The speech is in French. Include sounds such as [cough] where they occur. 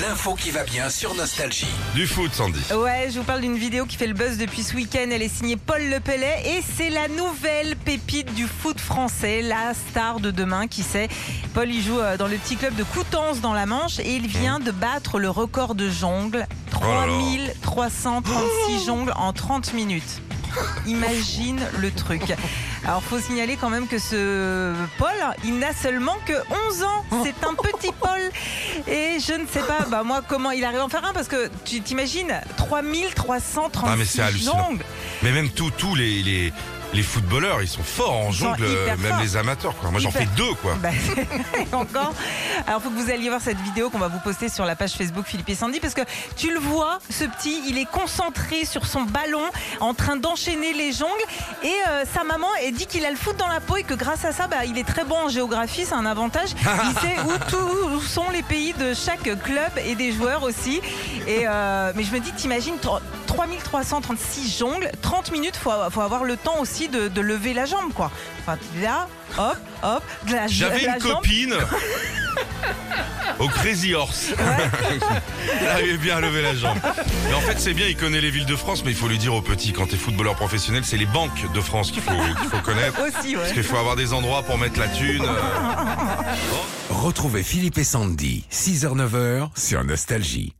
L'info qui va bien sur Nostalgie. Du foot, Sandy. Ouais, je vous parle d'une vidéo qui fait le buzz depuis ce week-end. Elle est signée Paul Lepellet et c'est la nouvelle pépite du foot français, la star de demain, qui sait. Paul, il joue euh, dans le petit club de Coutances dans la Manche et il vient de battre le record de. Oh là. 3336 jongles en 30 minutes. Imagine le truc. Alors, faut signaler quand même que ce Paul, il n'a seulement que 11 ans. C'est un petit. [laughs] Et je ne sais pas, bah, moi, comment il arrive à en faire un parce que tu t'imagines 3336 Ah, mais c'est hallucinant. jongles. Mais même tous tous les, les, les footballeurs, ils sont forts en jongle, même forts. les amateurs. Quoi. Moi, j'en fais deux, quoi. Bah, [laughs] encore. Alors, faut que vous alliez voir cette vidéo qu'on va vous poster sur la page Facebook Philippe et Sandy parce que tu le vois, ce petit, il est concentré sur son ballon, en train d'enchaîner les jongles. Et euh, sa maman, elle dit qu'il a le foot dans la peau et que grâce à ça, bah, il est très bon en géographie, c'est un avantage. [laughs] Il sait où, tout- où sont les pays de chaque club et des joueurs aussi. Et euh, mais je me dis, t'imagines, tro- 3336 jongles, 30 minutes, faut, faut avoir le temps aussi de, de lever la jambe, quoi. Enfin, là, hop, hop, de la, J'avais la une jambe. copine [laughs] au Crazy Horse. Elle arrivait bien à lever la jambe. Mais en fait, c'est bien, il connaît les villes de France, mais il faut lui dire au petit, quand t'es footballeur professionnel, c'est les banques de France qu'il faut, qu'il faut connaître. Aussi, ouais. Parce qu'il faut avoir des endroits pour mettre la thune. Retrouvez Philippe et Sandy, 6h-9h sur Nostalgie.